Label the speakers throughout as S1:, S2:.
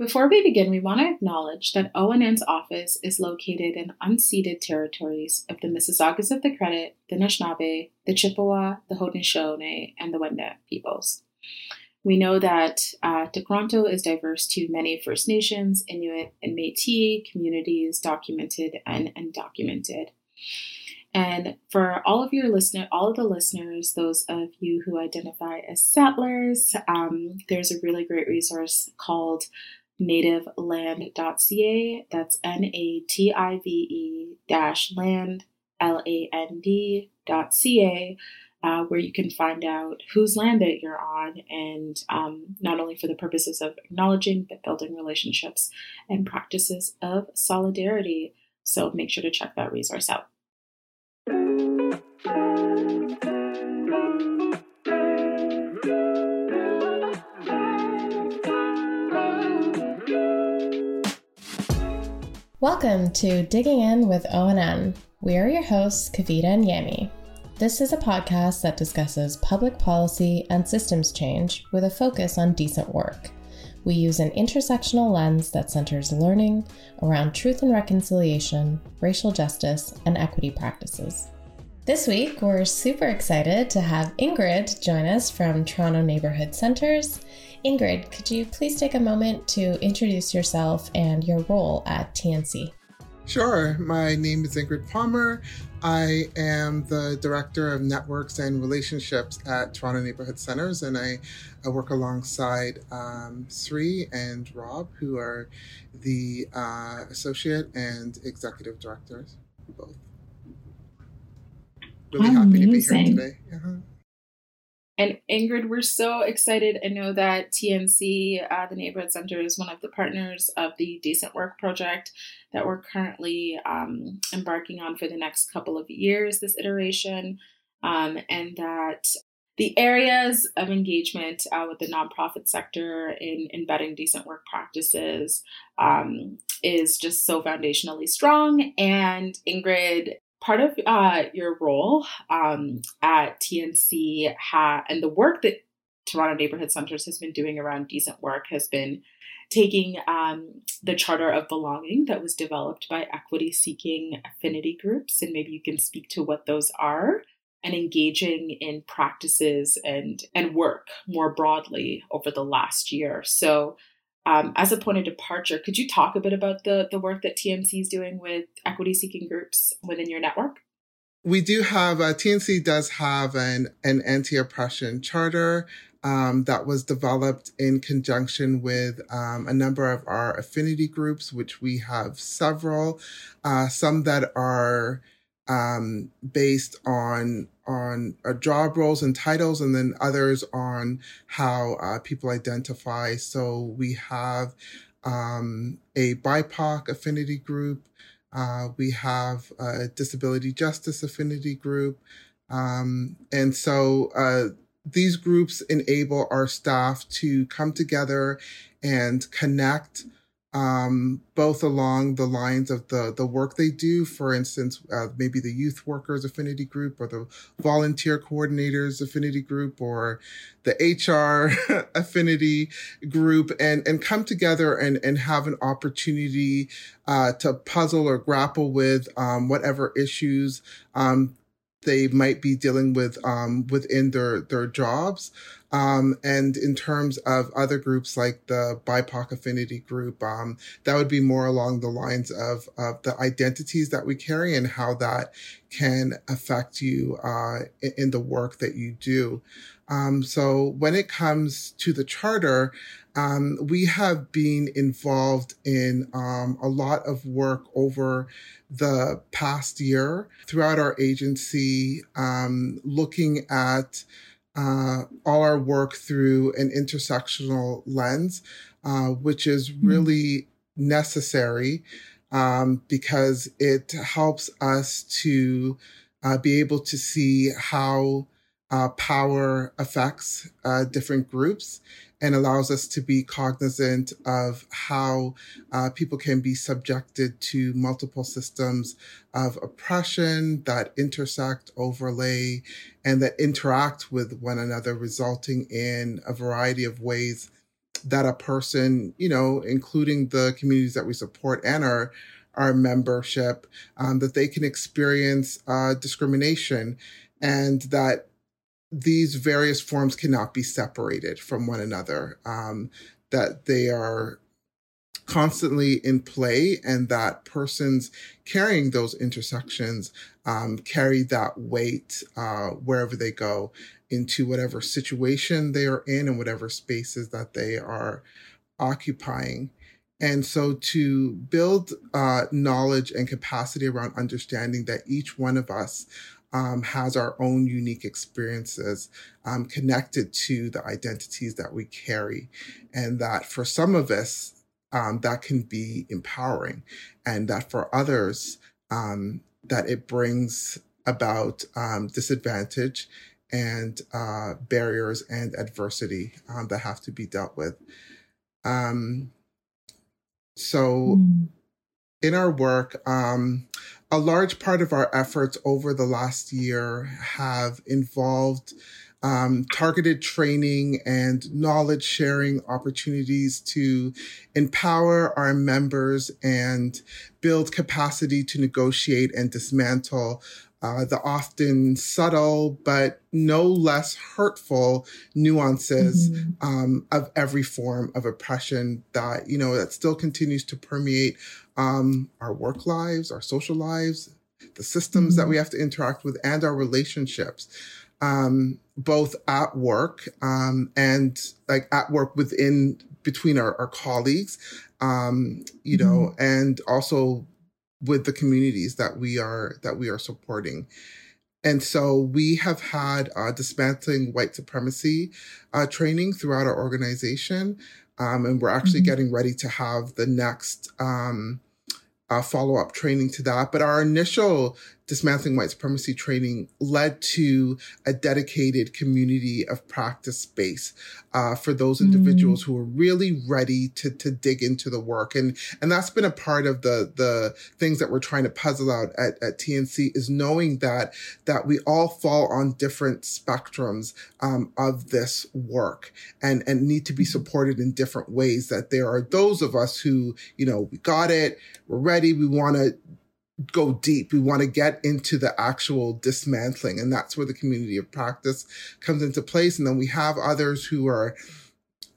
S1: Before we begin, we want to acknowledge that ONN's office is located in unceded territories of the Mississaugas of the Credit, the Anishinaabe, the Chippewa, the Haudenosaunee, and the Wendat peoples. We know that uh, Toronto is diverse to many First Nations, Inuit, and Métis communities, documented and undocumented. And for all of your listener, all of the listeners, those of you who identify as settlers, um, there's a really great resource called nativeland.ca. That's N A T I V E dash land, L A N D dot C A. Uh, where you can find out whose land that you're on, and um, not only for the purposes of acknowledging, but building relationships and practices of solidarity. So make sure to check that resource out.
S2: Welcome to Digging In with ONN. We are your hosts, Kavita and Yami. This is a podcast that discusses public policy and systems change with a focus on decent work. We use an intersectional lens that centers learning around truth and reconciliation, racial justice, and equity practices. This week, we're super excited to have Ingrid join us from Toronto Neighborhood Centres Ingrid, could you please take a moment to introduce yourself and your role at TNC?
S3: Sure. My name is Ingrid Palmer. I am the Director of Networks and Relationships at Toronto Neighborhood Centres, and I, I work alongside um, Sri and Rob, who are the uh, Associate and Executive Directors, both. Really Amazing. happy to be here today. Uh-huh.
S1: And Ingrid, we're so excited. I know that TNC, uh, the Neighborhood Center, is one of the partners of the Decent Work Project that we're currently um, embarking on for the next couple of years, this iteration, um, and that the areas of engagement uh, with the nonprofit sector in embedding decent work practices um, is just so foundationally strong. And Ingrid part of uh, your role um, at TNC ha- and the work that Toronto Neighborhood Centres has been doing around decent work has been taking um, the Charter of Belonging that was developed by equity seeking affinity groups, and maybe you can speak to what those are, and engaging in practices and, and work more broadly over the last year. So, um, as a point of departure, could you talk a bit about the, the work that TNC is doing with equity seeking groups within your network?
S3: We do have, uh, TNC does have an, an anti oppression charter um, that was developed in conjunction with um, a number of our affinity groups, which we have several, uh, some that are um, based on on uh, job roles and titles, and then others on how uh, people identify. So we have um, a BIPOC affinity group. Uh, we have a disability justice affinity group. Um, and so uh, these groups enable our staff to come together and connect um, both along the lines of the, the work they do. For instance, uh, maybe the youth workers affinity group or the volunteer coordinators affinity group or the HR affinity group and, and come together and, and have an opportunity uh, to puzzle or grapple with um, whatever issues um, they might be dealing with um, within their their jobs. Um, and in terms of other groups like the BIPOC affinity group, um, that would be more along the lines of, of the identities that we carry and how that can affect you uh, in, the work that you do. Um, so when it comes to the charter, um, we have been involved in um, a lot of work over the past year throughout our agency, um, looking at uh, all our work through an intersectional lens, uh, which is hmm. really necessary um, because it helps us to uh, be able to see how uh, power affects uh, different groups and allows us to be cognizant of how uh, people can be subjected to multiple systems of oppression that intersect, overlay, and that interact with one another, resulting in a variety of ways that a person, you know, including the communities that we support and our our membership, um, that they can experience uh, discrimination, and that these various forms cannot be separated from one another. Um, that they are constantly in play, and that persons carrying those intersections um, carry that weight uh, wherever they go into whatever situation they are in and whatever spaces that they are occupying. And so to build uh, knowledge and capacity around understanding that each one of us um, has our own unique experiences um, connected to the identities that we carry. And that for some of us, um, that can be empowering. And that for others, um, that it brings about um, disadvantage and uh, barriers and adversity um, that have to be dealt with. Um, so, mm. in our work, um, a large part of our efforts over the last year have involved um, targeted training and knowledge sharing opportunities to empower our members and build capacity to negotiate and dismantle uh, the often subtle but no less hurtful nuances mm-hmm. um, of every form of oppression that you know that still continues to permeate um, our work lives, our social lives, the systems mm-hmm. that we have to interact with, and our relationships. Um, both at work um, and like at work within between our, our colleagues, um, you mm-hmm. know, and also with the communities that we are that we are supporting. And so we have had uh, dismantling white supremacy uh, training throughout our organization. Um, and we're actually mm-hmm. getting ready to have the next um, uh, follow up training to that. But our initial dismantling white supremacy training led to a dedicated community of practice space uh, for those individuals mm. who are really ready to to dig into the work and and that's been a part of the the things that we're trying to puzzle out at, at TNC is knowing that that we all fall on different spectrums um, of this work and and need to be mm-hmm. supported in different ways that there are those of us who you know we got it we're ready we want to go deep. We want to get into the actual dismantling. And that's where the community of practice comes into place. And then we have others who are,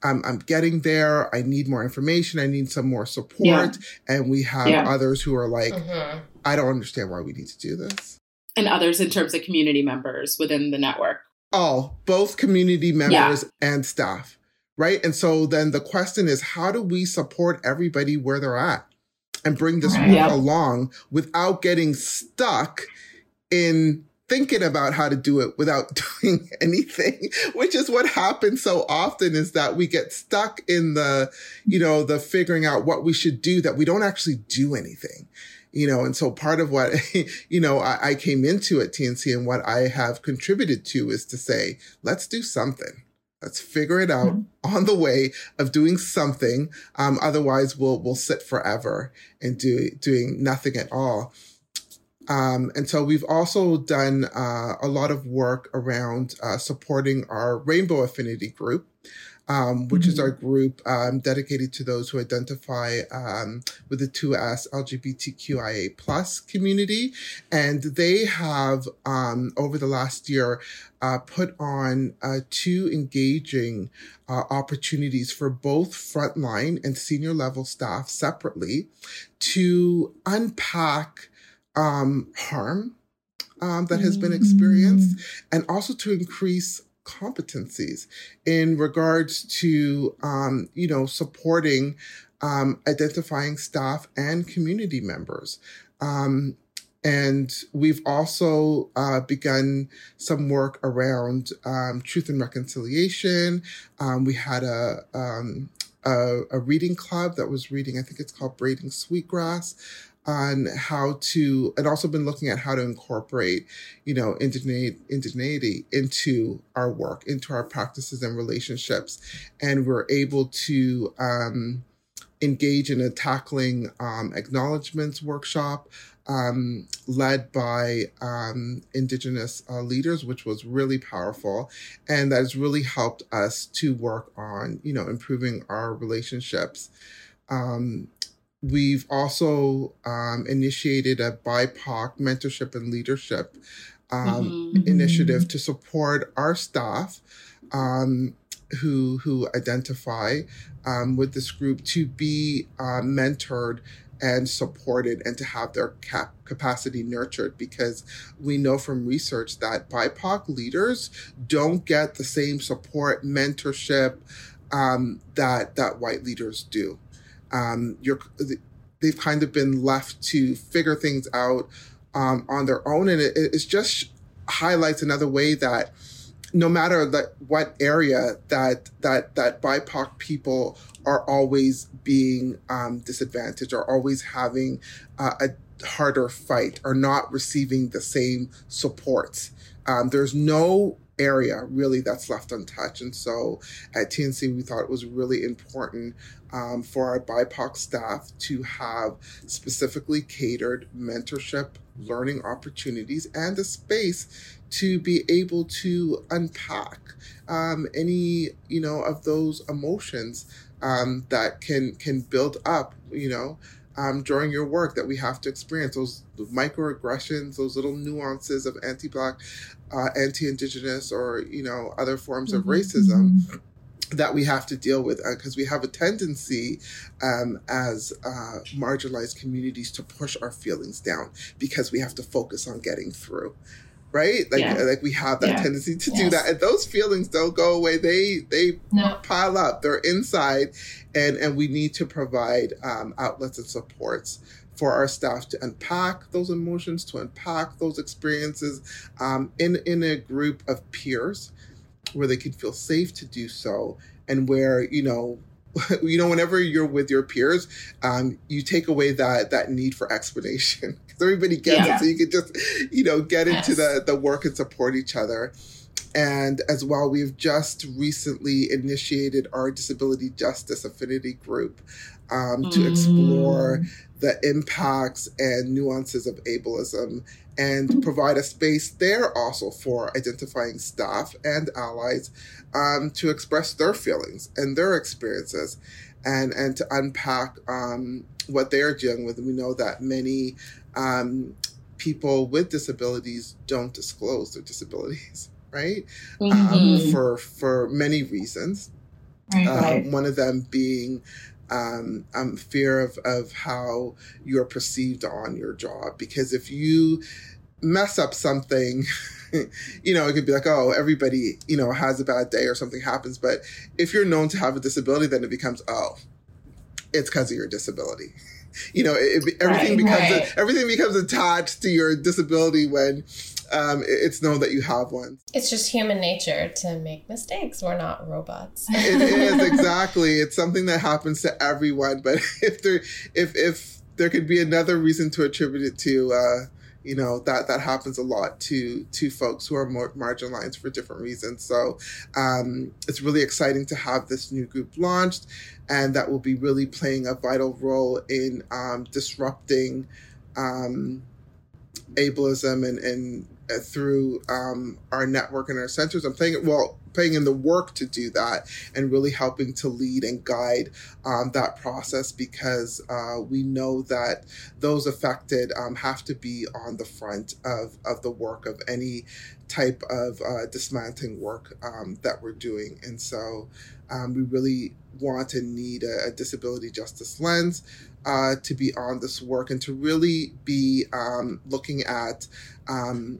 S3: I'm, I'm getting there. I need more information. I need some more support. Yeah. And we have yeah. others who are like, mm-hmm. I don't understand why we need to do this.
S1: And others in terms of community members within the network.
S3: All, both community members yeah. and staff. Right. And so then the question is, how do we support everybody where they're at? And bring this work yep. along without getting stuck in thinking about how to do it without doing anything which is what happens so often is that we get stuck in the you know the figuring out what we should do that we don't actually do anything you know? And so part of what you know I, I came into at tnc and what i have contributed to is to say let's do something Let's figure it out mm-hmm. on the way of doing something. Um, otherwise, we'll we'll sit forever and do doing nothing at all. Um, and so we've also done uh, a lot of work around uh, supporting our Rainbow Affinity group um, which mm-hmm. is our group um, dedicated to those who identify um, with the 2S LGBTQIA plus community. And they have, um, over the last year, uh, put on uh, two engaging uh, opportunities for both frontline and senior level staff separately to unpack um, harm um, that has been experienced mm-hmm. and also to increase competencies in regards to, um, you know, supporting um, identifying staff and community members. Um, and we've also uh, begun some work around um, truth and reconciliation. Um, we had a, um, a, a reading club that was reading, I think it's called Braiding Sweetgrass on how to and also been looking at how to incorporate you know indigeneity into our work into our practices and relationships and we're able to um, engage in a tackling um, acknowledgements workshop um, led by um, Indigenous uh, leaders, which was really powerful, and that has really helped us to work on, you know, improving our relationships. Um, we've also um, initiated a BIPOC mentorship and leadership um, mm-hmm. initiative to support our staff um, who who identify um, with this group to be uh, mentored and supported and to have their cap- capacity nurtured because we know from research that BIPOC leaders don't get the same support, mentorship um, that that white leaders do. Um, you're, they've kind of been left to figure things out um, on their own, and it, it just highlights another way that no matter that what area that that that BIPOC people are always being um, disadvantaged, are always having uh, a harder fight, are not receiving the same supports. Um, there's no area really that's left untouched. And so at TNC, we thought it was really important um, for our BIPOC staff to have specifically catered mentorship, learning opportunities, and a space to be able to unpack um, any you know of those emotions um, that can can build up you know um, during your work that we have to experience those microaggressions those little nuances of anti-black uh, anti-indigenous or you know other forms mm-hmm. of racism mm-hmm. That we have to deal with because uh, we have a tendency um, as uh, marginalized communities to push our feelings down because we have to focus on getting through right? Like yeah. like we have that yeah. tendency to yes. do that, and those feelings don't go away. They they no. pile up. They're inside, and and we need to provide um, outlets and supports for our staff to unpack those emotions, to unpack those experiences um, in in a group of peers where they could feel safe to do so, and where you know you know whenever you're with your peers um, you take away that that need for explanation because everybody gets yeah. it so you can just you know get yes. into the the work and support each other and as well we've just recently initiated our disability justice affinity group um, to mm. explore the impacts and nuances of ableism and provide a space there also for identifying staff and allies um, to express their feelings and their experiences and and to unpack um, what they're dealing with. We know that many um, people with disabilities don't disclose their disabilities, right? Um, mm-hmm. for for many reasons. Right, um, right. One of them being um, um, fear of, of how you're perceived on your job. Because if you mess up something, you know, it could be like, oh, everybody, you know, has a bad day or something happens. But if you're known to have a disability, then it becomes, oh, it's because of your disability. You know, it, everything right, becomes right. A, everything becomes attached to your disability when um, it's known that you have one.
S2: It's just human nature to make mistakes. We're not robots.
S3: it is exactly. It's something that happens to everyone. But if there, if if there could be another reason to attribute it to, uh, you know that that happens a lot to to folks who are more marginalized for different reasons so um, it's really exciting to have this new group launched and that will be really playing a vital role in um, disrupting um, ableism and, and through um, our network and our centers i'm playing well putting in the work to do that and really helping to lead and guide um, that process because uh, we know that those affected um, have to be on the front of, of the work of any type of uh, dismantling work um, that we're doing. And so um, we really want and need a, a disability justice lens. Uh, to be on this work and to really be um, looking at um,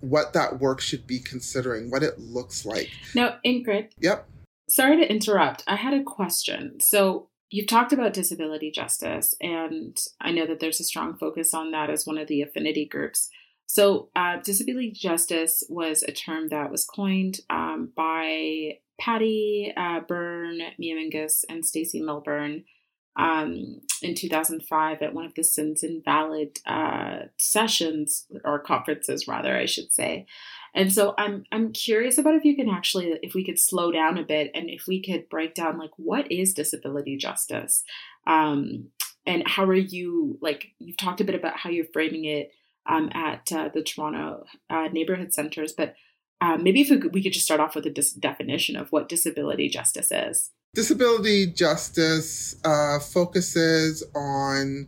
S3: what that work should be considering, what it looks like.
S1: Now, Ingrid.
S3: Yep.
S1: Sorry to interrupt. I had a question. So, you've talked about disability justice, and I know that there's a strong focus on that as one of the affinity groups. So, uh, disability justice was a term that was coined um, by Patty uh, Berne, Mia Mingus, and Stacey Milbern um, in 2005 at one of the Sins Invalid uh, sessions or conferences, rather, I should say. And so I'm I'm curious about if you can actually if we could slow down a bit and if we could break down like what is disability justice, Um, and how are you like? You've talked a bit about how you're framing it um, at uh, the Toronto uh, neighborhood centers, but um, maybe if we could, we could just start off with a dis- definition of what disability justice is.
S3: Disability justice uh, focuses on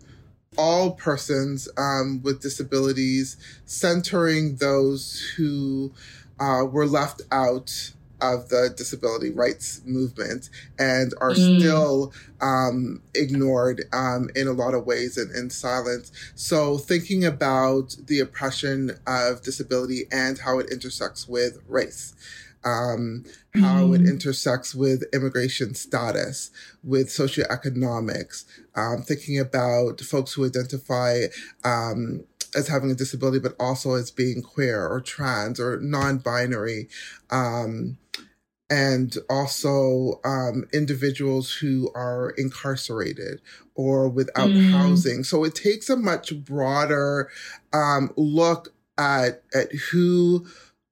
S3: all persons um, with disabilities, centering those who uh, were left out of the disability rights movement and are mm. still um, ignored um, in a lot of ways and in silence. So, thinking about the oppression of disability and how it intersects with race. Um, how mm. it intersects with immigration status, with socioeconomics, um, thinking about folks who identify um, as having a disability, but also as being queer or trans or non-binary, um, and also um, individuals who are incarcerated or without mm. housing. So it takes a much broader um, look at at who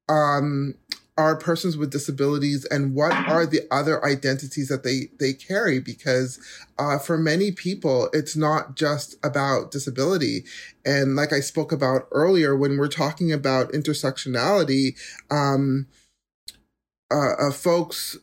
S3: um, are persons with disabilities and what are the other identities that they they carry? Because uh, for many people it's not just about disability. And like i spoke about earlier when we're talking about intersectionality um, uh, uh, folks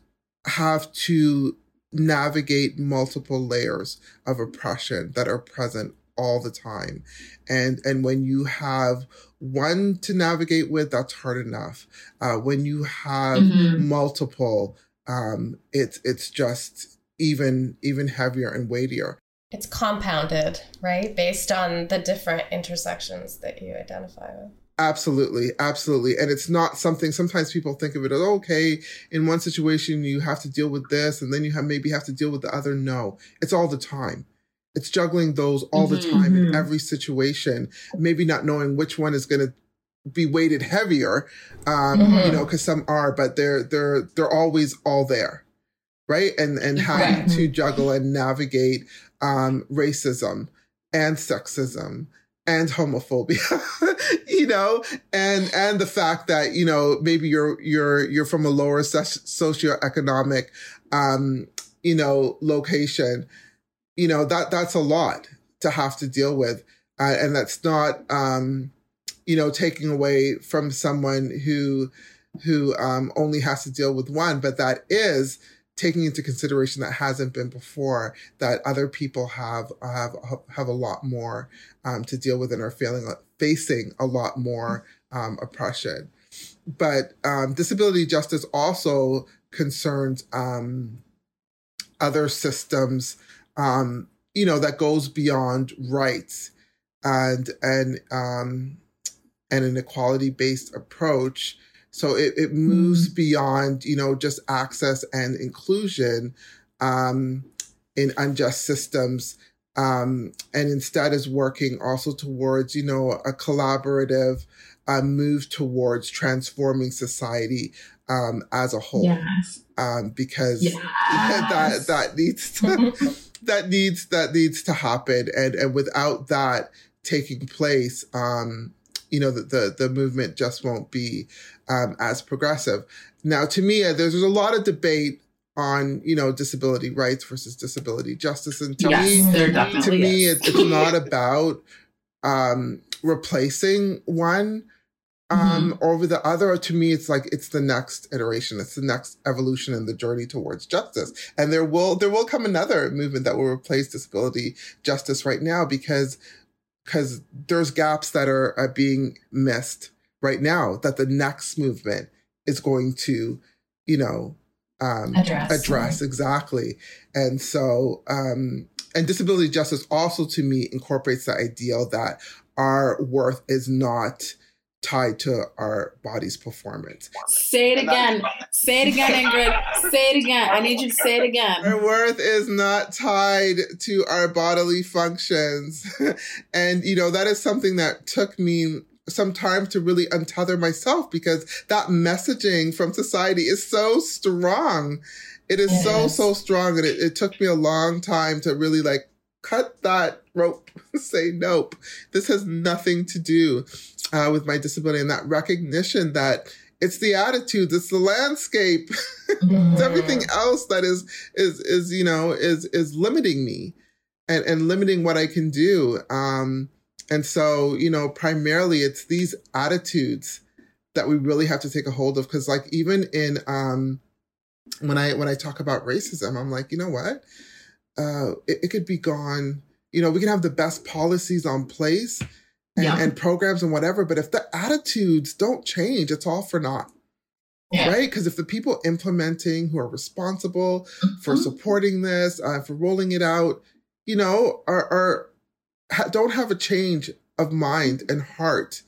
S3: have to navigate multiple layers of oppression that are present all the time and and when you have one to navigate with, that's hard enough. Uh, when you have mm-hmm. multiple, um, it's it's just even even heavier and weightier.
S2: It's compounded, right, based on the different intersections that you identify with.
S3: Absolutely, absolutely. And it's not something sometimes people think of it as okay, in one situation you have to deal with this and then you have maybe have to deal with the other. No. It's all the time it's juggling those all mm-hmm, the time mm-hmm. in every situation, maybe not knowing which one is going to be weighted heavier, um, mm-hmm. you know, because some are, but they're they're they're always all there, right? And and having right. to juggle and navigate um, racism and sexism and homophobia you know and and the fact that you know maybe you're you're you're from a lower socioeconomic um you know location you know that that's a lot to have to deal with. Uh, and that's not um you know taking away from someone who who um only has to deal with one but that is taking into consideration that hasn't been before that other people have have have a lot more um, to deal with and are feeling facing a lot more um, oppression. But um, disability justice also concerns um, other systems um, you know, that goes beyond rights and and um, and an equality based approach. So it, it moves mm. beyond, you know, just access and inclusion um, in unjust systems, um, and instead is working also towards, you know, a collaborative uh, move towards transforming society um, as a whole. Yes. Um, because yes. that that needs to that needs that needs to happen. And and without that taking place um you know the the, the movement just won't be um as progressive. Now to me uh, there's, there's a lot of debate on you know disability rights versus disability justice. And to yes, me to me it, it's not about um replacing one um mm-hmm. over the other to me it's like it's the next iteration. It's the next evolution in the journey towards justice. And there will there will come another movement that will replace disability justice right now because because there's gaps that are, are being missed right now that the next movement is going to you know um address, address. Exactly. And so um and disability justice also to me incorporates the ideal that our worth is not tied to our body's performance.
S1: Say it again. Say it again, Ingrid. Say it again. I need you to say it again.
S3: Our worth is not tied to our bodily functions. and, you know, that is something that took me some time to really untether myself because that messaging from society is so strong. It is yes. so, so strong. And it, it took me a long time to really like cut that rope, say nope. This has nothing to do uh, with my disability and that recognition that it's the attitudes, it's the landscape, mm-hmm. it's everything else that is is is you know is is limiting me. and, and limiting what I can do. Um, and so, you know, primarily it's these attitudes that we really have to take a hold of. Cause like even in, um, when I, when I talk about racism, I'm like, you know what? Uh, it, it could be gone. You know, we can have the best policies on place and, yeah. and programs and whatever, but if the attitudes don't change, it's all for naught. Yeah. Right? Because if the people implementing who are responsible mm-hmm. for supporting this, uh, for rolling it out, you know, are, are ha- don't have a change of mind and heart,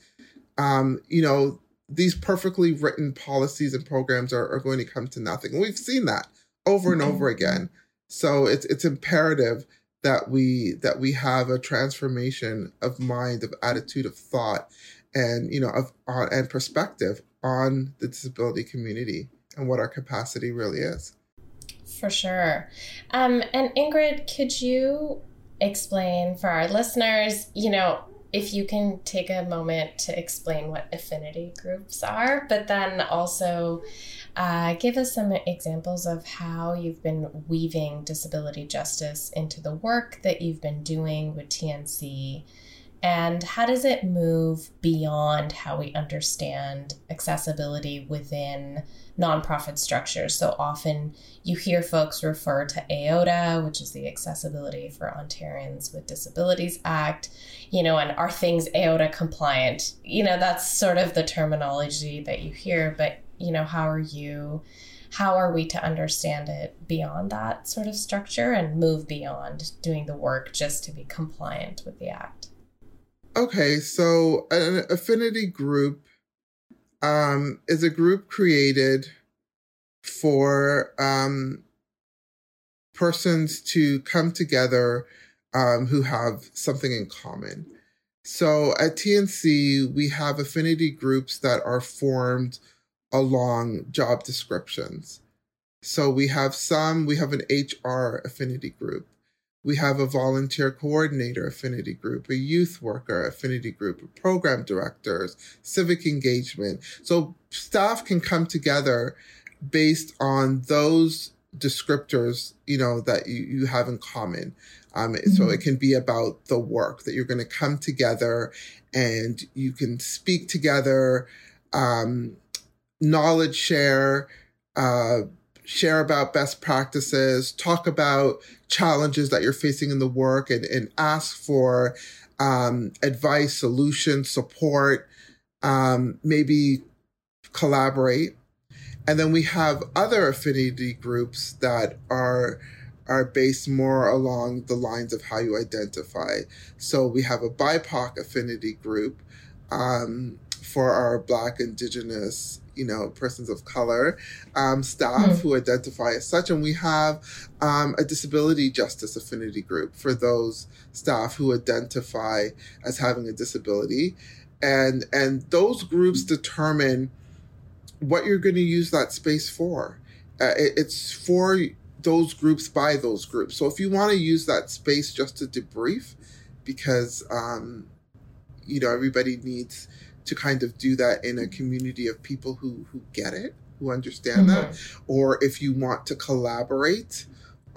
S3: um, you know, these perfectly written policies and programs are, are going to come to nothing. We've seen that over and over again. So it's it's imperative that we that we have a transformation of mind, of attitude, of thought, and you know, of uh, and perspective on the disability community and what our capacity really is.
S2: For sure. Um, and Ingrid, could you explain for our listeners, you know, if you can take a moment to explain what affinity groups are, but then also uh, give us some examples of how you've been weaving disability justice into the work that you've been doing with TNC and how does it move beyond how we understand accessibility within nonprofit structures? So often you hear folks refer to AODA, which is the Accessibility for Ontarians with Disabilities Act, you know, and are things AODA compliant? You know, that's sort of the terminology that you hear, but, you know, how are you? How are we to understand it beyond that sort of structure and move beyond doing the work just to be compliant with the act?
S3: Okay, so an affinity group um, is a group created for um, persons to come together um, who have something in common. So at TNC, we have affinity groups that are formed along job descriptions. So we have some, we have an HR affinity group. We have a volunteer coordinator affinity group, a youth worker affinity group, program directors, civic engagement. So staff can come together based on those descriptors, you know, that you, you have in common. Um, mm-hmm. So it can be about the work that you're going to come together and you can speak together, um, knowledge share, uh, share about best practices, talk about challenges that you're facing in the work, and, and ask for um, advice, solutions, support, um, maybe collaborate. And then we have other affinity groups that are are based more along the lines of how you identify. So we have a BIPOC affinity group um, for our Black, Indigenous, you know, persons of color, um, staff mm. who identify as such. And we have um, a disability justice affinity group for those staff who identify as having a disability. And, and those groups determine what you're going to use that space for. Uh, it, it's for those groups by those groups. So if you want to use that space just to debrief, because um, you know everybody needs to kind of do that in a community of people who who get it, who understand mm-hmm. that, or if you want to collaborate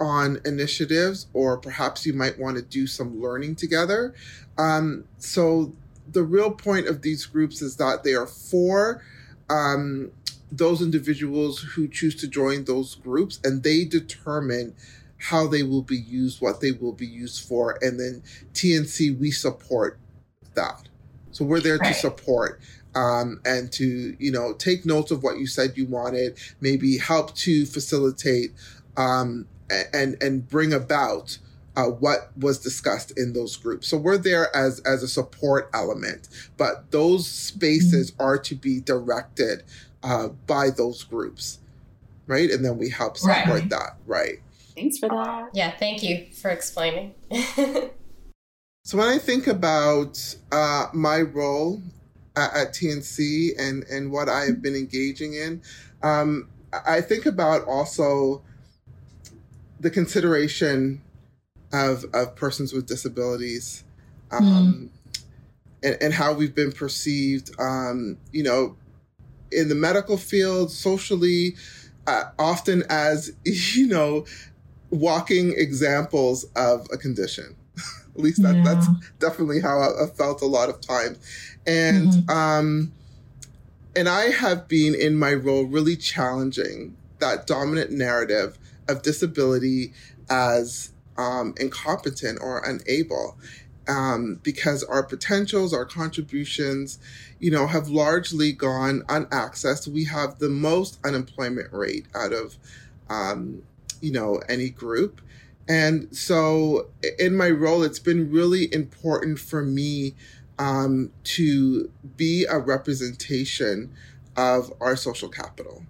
S3: on initiatives, or perhaps you might want to do some learning together. Um, so the real point of these groups is that they are for um, those individuals who choose to join those groups, and they determine how they will be used, what they will be used for, and then TNC we support that. So we're there right. to support um, and to you know take notes of what you said you wanted, maybe help to facilitate um, and and bring about uh, what was discussed in those groups. So we're there as as a support element, but those spaces mm-hmm. are to be directed uh, by those groups, right? And then we help support right. that, right?
S1: Thanks for that.
S2: Yeah, thank you for explaining.
S3: So when I think about uh, my role at, at, TNC and and what I have been engaging in, um, I think about also the consideration of of persons with disabilities, um, mm. and, and how we've been perceived. Um, you know, in the medical field, socially, uh, often as you know walking examples of a condition. At least that, yeah. that's definitely how I, I, felt a lot of times. And, mm-hmm. um, and I have been in my role really challenging that dominant narrative of disability as um, incompetent or unable. Um, because our potentials, our contributions, you know, have largely gone unaccessed. We have the most unemployment rate out of, um, you know, any group. And so in my role, it's been really important for me um, to be a representation of our social capital.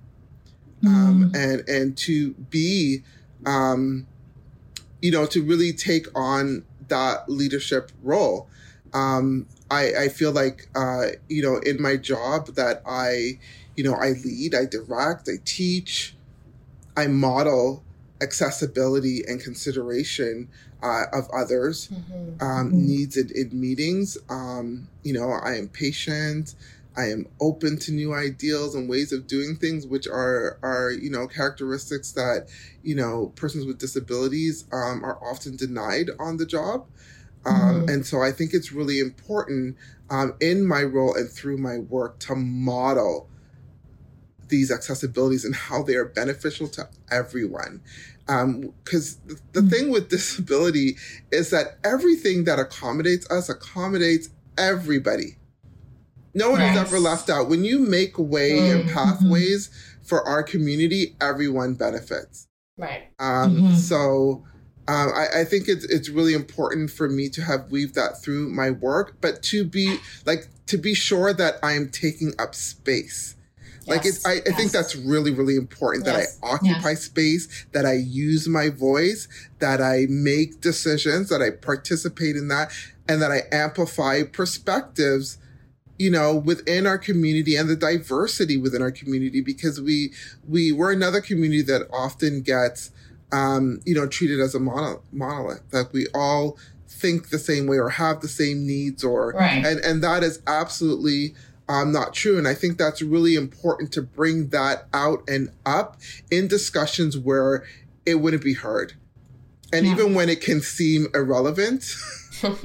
S3: Um, mm. and and to be um, you know to really take on that leadership role um, I, I feel like uh, you know in my job that I you know I lead I direct I teach I model accessibility and consideration uh, of others mm-hmm. Um, mm-hmm. needs in, in meetings um, you know I am patient I am open to new ideals and ways of doing things, which are are you know characteristics that you know persons with disabilities um, are often denied on the job. Um, mm-hmm. And so I think it's really important um, in my role and through my work to model these accessibilities and how they are beneficial to everyone. Because um, the, the mm-hmm. thing with disability is that everything that accommodates us accommodates everybody. No one yes. is ever left out. When you make way mm-hmm. and pathways for our community, everyone benefits.
S2: Right.
S3: Um, mm-hmm. So um, I, I, think it's it's really important for me to have weaved that through my work, but to be like to be sure that I am taking up space. Yes. Like it's, I, I yes. think that's really, really important yes. that I occupy space, that I use my voice, that I make decisions, that I participate in that, and that I amplify perspectives you know within our community and the diversity within our community because we we we're another community that often gets um you know treated as a mono, monolith like we all think the same way or have the same needs or right. and and that is absolutely um, not true. And I think that's really important to bring that out and up in discussions where it wouldn't be heard. And yeah. even when it can seem irrelevant.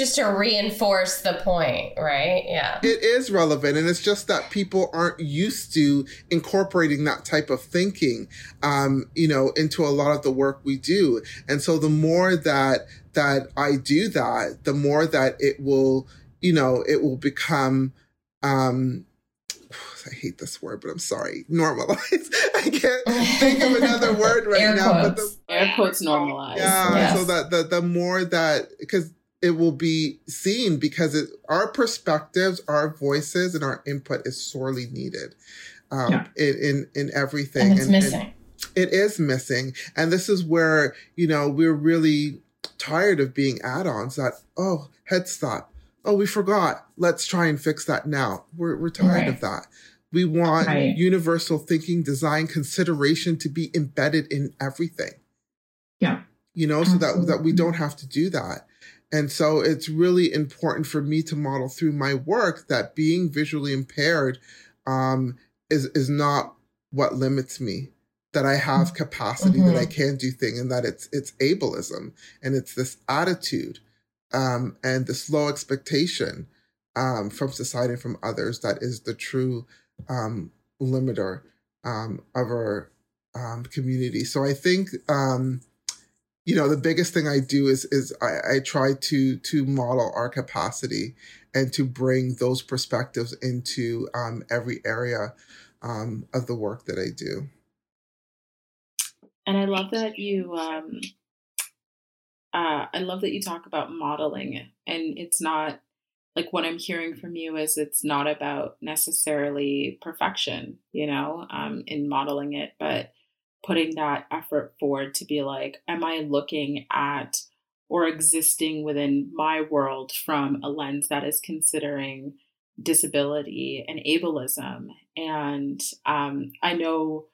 S2: just to reinforce the point, right? Yeah.
S3: It is relevant. And it's just that people aren't used to incorporating that type of thinking, um, you know, into a lot of the work we do. And so the more that, that I do that, the more that it will, you know, it will become, um, I hate this word, but I'm sorry. Normalize. I can't think of another word right Air now.
S1: Quotes. But the, Air quotes normalize.
S3: Yeah. Yes. So that the the more that because it will be seen because it, our perspectives, our voices, and our input is sorely needed um, yeah. in, in, in everything.
S2: And it's and, missing. And
S3: it is missing, and this is where you know we're really tired of being add-ons. That oh, head thought. Oh, we forgot. Let's try and fix that now. We're we're tired right. of that. We want right. universal thinking, design, consideration to be embedded in everything.
S1: Yeah.
S3: You know, Absolutely. so that that we don't have to do that. And so it's really important for me to model through my work that being visually impaired um, is is not what limits me. That I have capacity, mm-hmm. that I mm-hmm. can do things, and that it's it's ableism, and it's this attitude, um, and this low expectation um, from society and from others that is the true um, limiter um, of our um, community. So I think um, you know the biggest thing i do is is I, I, try to to model our capacity and to bring those perspectives into every area of the work that i do
S1: and i love that you uh, i love that you talk about modeling and it's not like what i'm hearing from you is it's not about necessarily perfection you know um, in modeling it but putting that effort forward to be like, am I looking at or existing within my world from a lens that is considering disability and ableism? And um, I know,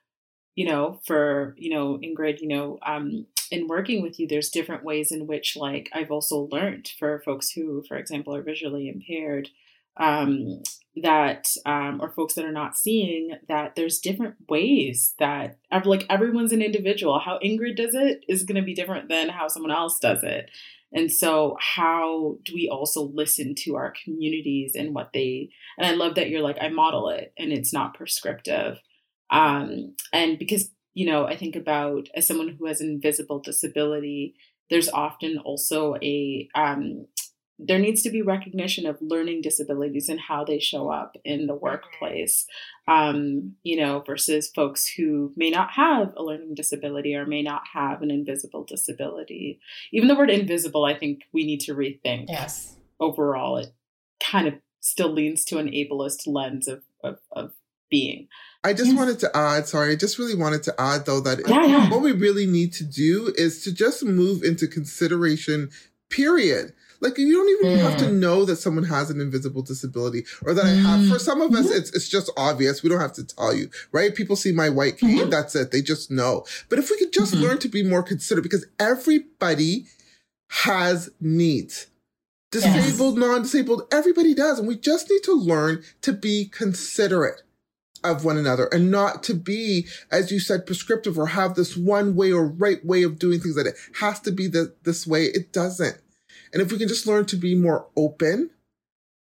S1: you know, for, you know, Ingrid, you know, um, in working with you, there's different ways in which, like, I've also learned for folks who, for example, are visually impaired um, that um, or folks that are not seeing that there's different ways that like everyone's an individual. How ingrid does it is going to be different than how someone else does it. And so how do we also listen to our communities and what they and i love that you're like i model it and it's not prescriptive um, and because you know i think about as someone who has an invisible disability there's often also a um, there needs to be recognition of learning disabilities and how they show up in the workplace um, you know versus folks who may not have a learning disability or may not have an invisible disability. Even the word invisible i think we need to rethink.
S2: Yes.
S1: Overall it kind of still leans to an ableist lens of, of, of being
S3: I just yes. wanted to add, sorry, I just really wanted to add though that
S1: yeah, yeah.
S3: what we really need to do is to just move into consideration, period. Like you don't even mm. have to mm. know that someone has an invisible disability or that mm. I have. For some of us, mm-hmm. it's it's just obvious. We don't have to tell you, right? People see my white cane, mm-hmm. that's it. They just know. But if we could just mm-hmm. learn to be more considerate, because everybody has needs. Disabled, yes. non-disabled, everybody does. And we just need to learn to be considerate of one another and not to be, as you said, prescriptive or have this one way or right way of doing things that it has to be the, this way. It doesn't. And if we can just learn to be more open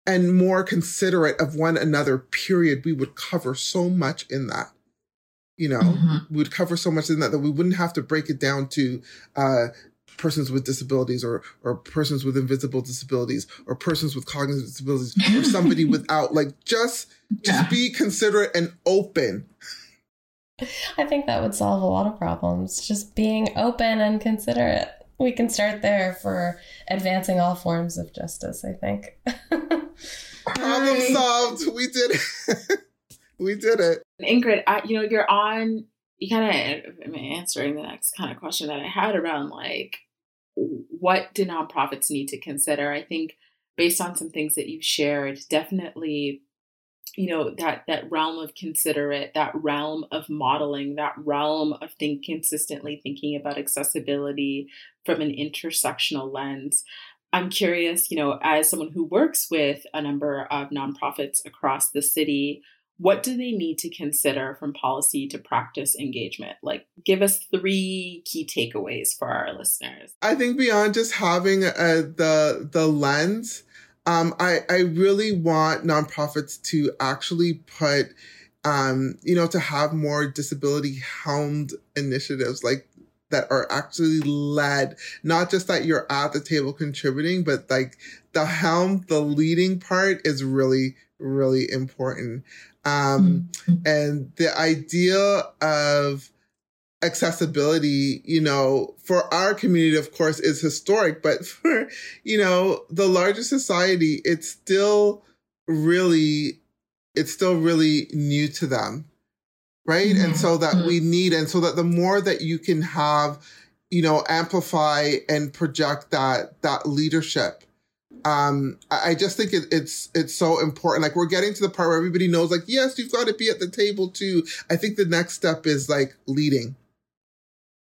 S3: and more considerate of one another, period, we would cover so much in that. You know, mm-hmm. we would cover so much in that that we wouldn't have to break it down to uh, persons with disabilities or or persons with invisible disabilities or persons with cognitive disabilities or somebody without like just just yeah. be considerate and open.
S2: I think that would solve a lot of problems. Just being open and considerate we can start there for advancing all forms of justice, I think.
S3: Problem solved. We did it. we did it.
S1: Ingrid, I, you know, you're on, you kind of answering the next kind of question that I had around like, what do nonprofits need to consider? I think based on some things that you've shared, definitely you know that that realm of considerate that realm of modeling that realm of think consistently thinking about accessibility from an intersectional lens i'm curious you know as someone who works with a number of nonprofits across the city what do they need to consider from policy to practice engagement like give us three key takeaways for our listeners
S3: i think beyond just having uh, the the lens um, I, I really want nonprofits to actually put, um, you know, to have more disability helmed initiatives like that are actually led, not just that you're at the table contributing, but like the helm, the leading part is really, really important. Um, and the idea of, accessibility, you know, for our community, of course, is historic, but for, you know, the larger society, it's still really, it's still really new to them. Right. Mm-hmm. And so that mm-hmm. we need, and so that the more that you can have, you know, amplify and project that, that leadership, um, I just think it, it's it's so important. Like we're getting to the part where everybody knows, like, yes, you've got to be at the table too. I think the next step is like leading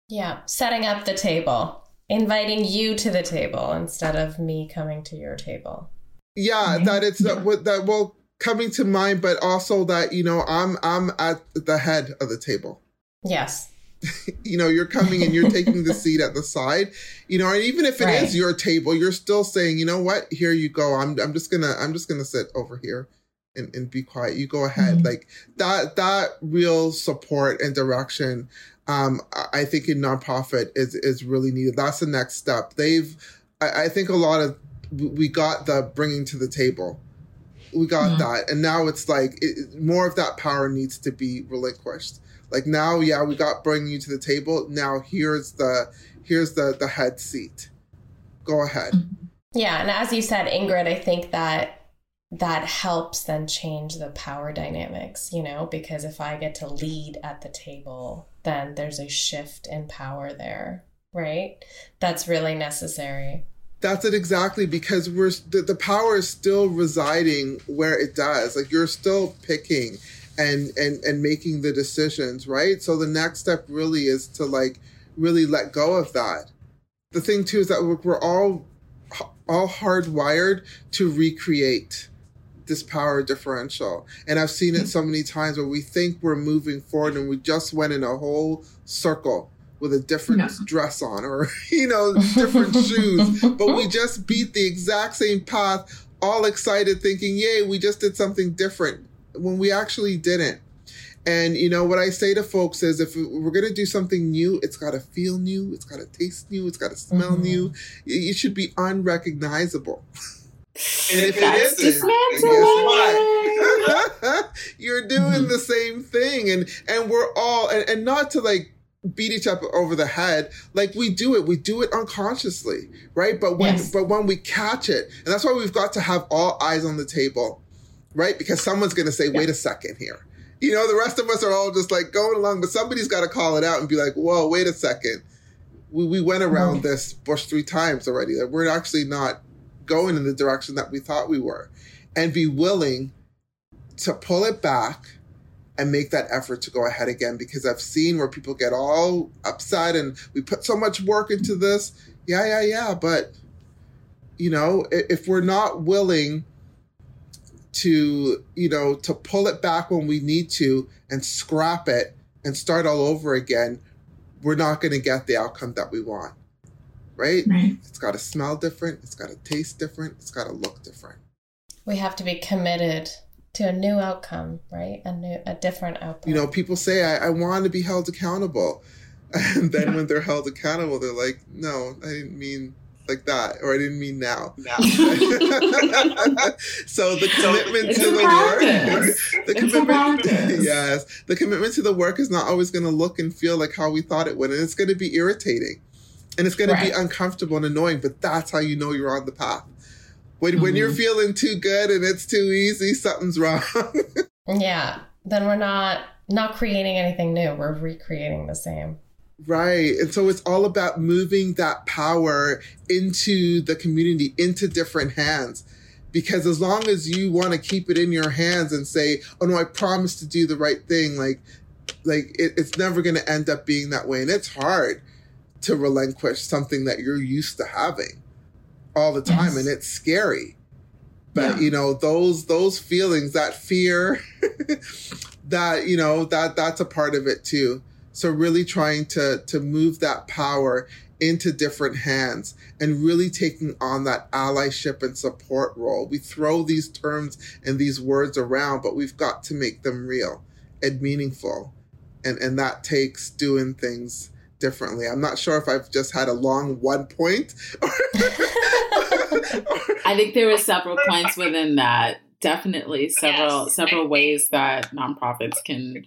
S2: yeah, setting up the table, inviting you to the table instead of me coming to your table.
S3: Yeah, that it's yeah. that, that well coming to mind, but also that you know I'm I'm at the head of the table.
S2: Yes.
S3: you know, you're coming and you're taking the seat at the side. You know, and even if it right. is your table, you're still saying, you know what, here you go. I'm I'm just gonna I'm just gonna sit over here and, and be quiet. You go ahead. Mm-hmm. Like that that real support and direction um, I think in nonprofit is is really needed. That's the next step. They've, I, I think a lot of we got the bringing to the table, we got mm-hmm. that, and now it's like it, more of that power needs to be relinquished. Like now, yeah, we got bringing you to the table. Now here's the here's the the head seat. Go ahead. Mm-hmm.
S2: Yeah, and as you said, Ingrid, I think that that helps then change the power dynamics, you know, because if I get to lead at the table, then there's a shift in power there, right? That's really necessary.
S3: That's it exactly because we're the, the power is still residing where it does. Like you're still picking and and and making the decisions, right? So the next step really is to like really let go of that. The thing too is that we're all all hardwired to recreate this power differential. And I've seen it so many times where we think we're moving forward and we just went in a whole circle with a different no. dress on or, you know, different shoes, but we just beat the exact same path, all excited, thinking, yay, we just did something different when we actually didn't. And you know what I say to folks is, if we're gonna do something new, it's got to feel new, it's got to taste new, it's got to smell mm-hmm. new. It should be unrecognizable. and if That's it isn't, guess what? You're doing mm-hmm. the same thing, and and we're all and, and not to like beat each other over the head like we do it we do it unconsciously right but when yes. but when we catch it and that's why we've got to have all eyes on the table right because someone's going to say wait a second here you know, the rest of us are all just like going along, but somebody's got to call it out and be like, whoa, wait a second. We, we went around this bush three times already. That we're actually not going in the direction that we thought we were. And be willing to pull it back and make that effort to go ahead again because I've seen where people get all upset and we put so much work into this. Yeah, yeah, yeah. But, you know, if we're not willing to you know to pull it back when we need to and scrap it and start all over again we're not going to get the outcome that we want. Right, right. it's got to smell different it's got to taste different it's got to look different.
S2: We have to be committed to a new outcome right? A new a different outcome.
S3: You know people say i, I want to be held accountable. And then yeah. when they're held accountable they're like no i didn't mean like that, or I didn't mean now. now. so the commitment to the work, the commitment, yes, the commitment to the work is not always going to look and feel like how we thought it would, and it's going to be irritating, and it's going right. to be uncomfortable and annoying. But that's how you know you're on the path. When mm-hmm. when you're mm-hmm. feeling too good and it's too easy, something's wrong.
S2: yeah, then we're not not creating anything new. We're recreating the same.
S3: Right. And so it's all about moving that power into the community, into different hands. Because as long as you want to keep it in your hands and say, oh no, I promise to do the right thing, like, like it, it's never going to end up being that way. And it's hard to relinquish something that you're used to having all the time. Yes. And it's scary. But yeah. you know, those, those feelings, that fear, that, you know, that, that's a part of it too. So really trying to to move that power into different hands and really taking on that allyship and support role. We throw these terms and these words around, but we've got to make them real and meaningful. And and that takes doing things differently. I'm not sure if I've just had a long one point.
S1: I think there were several points within that. Definitely several yes. several ways that nonprofits can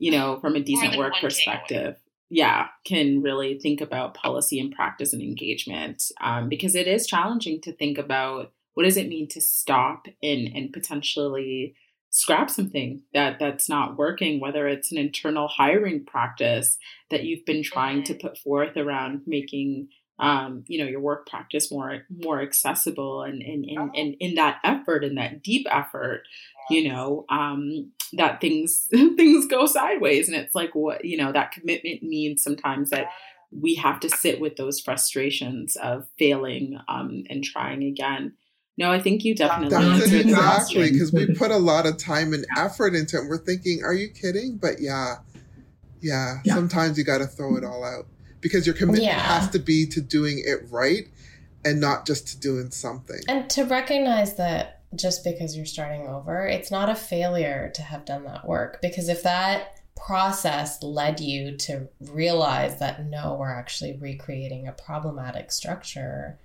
S1: you know, from a decent work perspective, yeah, can really think about policy and practice and engagement um, because it is challenging to think about what does it mean to stop and and potentially scrap something that that's not working whether it's an internal hiring practice that you've been trying to mm-hmm. put forth around making um, you know your work practice more more accessible and and, and, and in that effort in that deep effort you know um, that things things go sideways. And it's like what you know that commitment means sometimes that we have to sit with those frustrations of failing um, and trying again. No i think you definitely
S3: That's it exactly because we put a lot of time and effort into it. We're thinking are you kidding? But yeah. Yeah, yeah. sometimes you got to throw it all out because your commitment yeah. has to be to doing it right and not just to doing something.
S2: And to recognize that just because you're starting over, it's not a failure to have done that work. Because if that process led you to realize that no, we're actually recreating a problematic structure,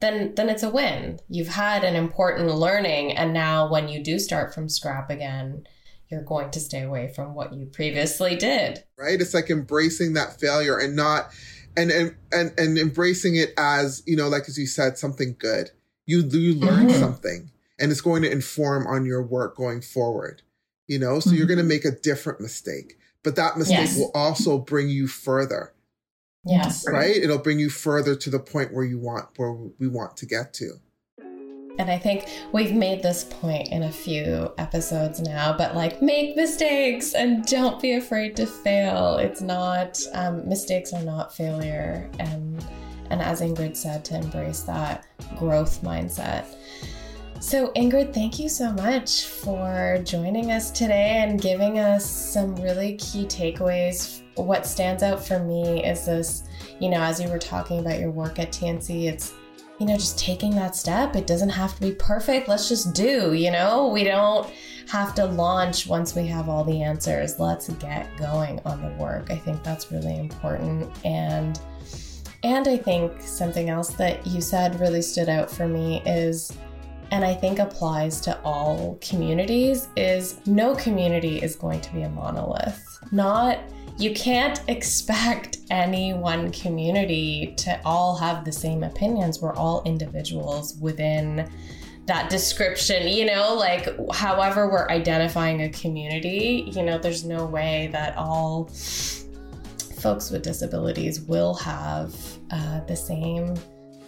S2: then then it's a win. You've had an important learning and now when you do start from scrap again, you're going to stay away from what you previously did.
S3: Right? It's like embracing that failure and not and and and, and embracing it as, you know, like as you said, something good. You you learn mm-hmm. something and it's going to inform on your work going forward. You know, so mm-hmm. you're going to make a different mistake, but that mistake yes. will also bring you further.
S2: Yes.
S3: Right? It'll bring you further to the point where you want where we want to get to.
S2: And I think we've made this point in a few episodes now, but like make mistakes and don't be afraid to fail. It's not, um, mistakes are not failure. And, and as Ingrid said, to embrace that growth mindset. So, Ingrid, thank you so much for joining us today and giving us some really key takeaways. What stands out for me is this, you know, as you were talking about your work at TNC, it's, you know, just taking that step. It doesn't have to be perfect. Let's just do, you know, we don't have to launch once we have all the answers. Let's get going on the work. I think that's really important. And, and I think something else that you said really stood out for me is and I think applies to all communities is no community is going to be a monolith. Not you can't expect any one community to all have the same opinions. We're all individuals within that description, you know, like however we're identifying a community, you know, there's no way that all folks with disabilities will have uh, the same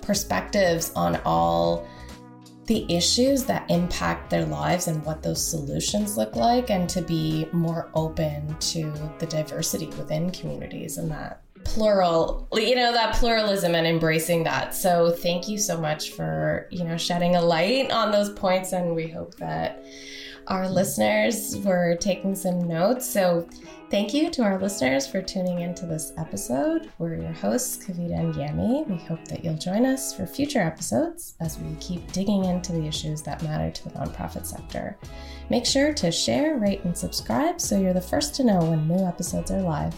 S2: perspectives on all the issues that impact their lives and what those solutions look like, and to be more open to the diversity within communities and that plural you know that pluralism and embracing that. So thank you so much for you know shedding a light on those points and we hope that our listeners were taking some notes so Thank you to our listeners for tuning into this episode. We're your hosts, Kavita and Yami. We hope that you'll join us for future episodes as we keep digging into the issues that matter to the nonprofit sector. Make sure to share, rate, and subscribe so you're the first to know when new episodes are live.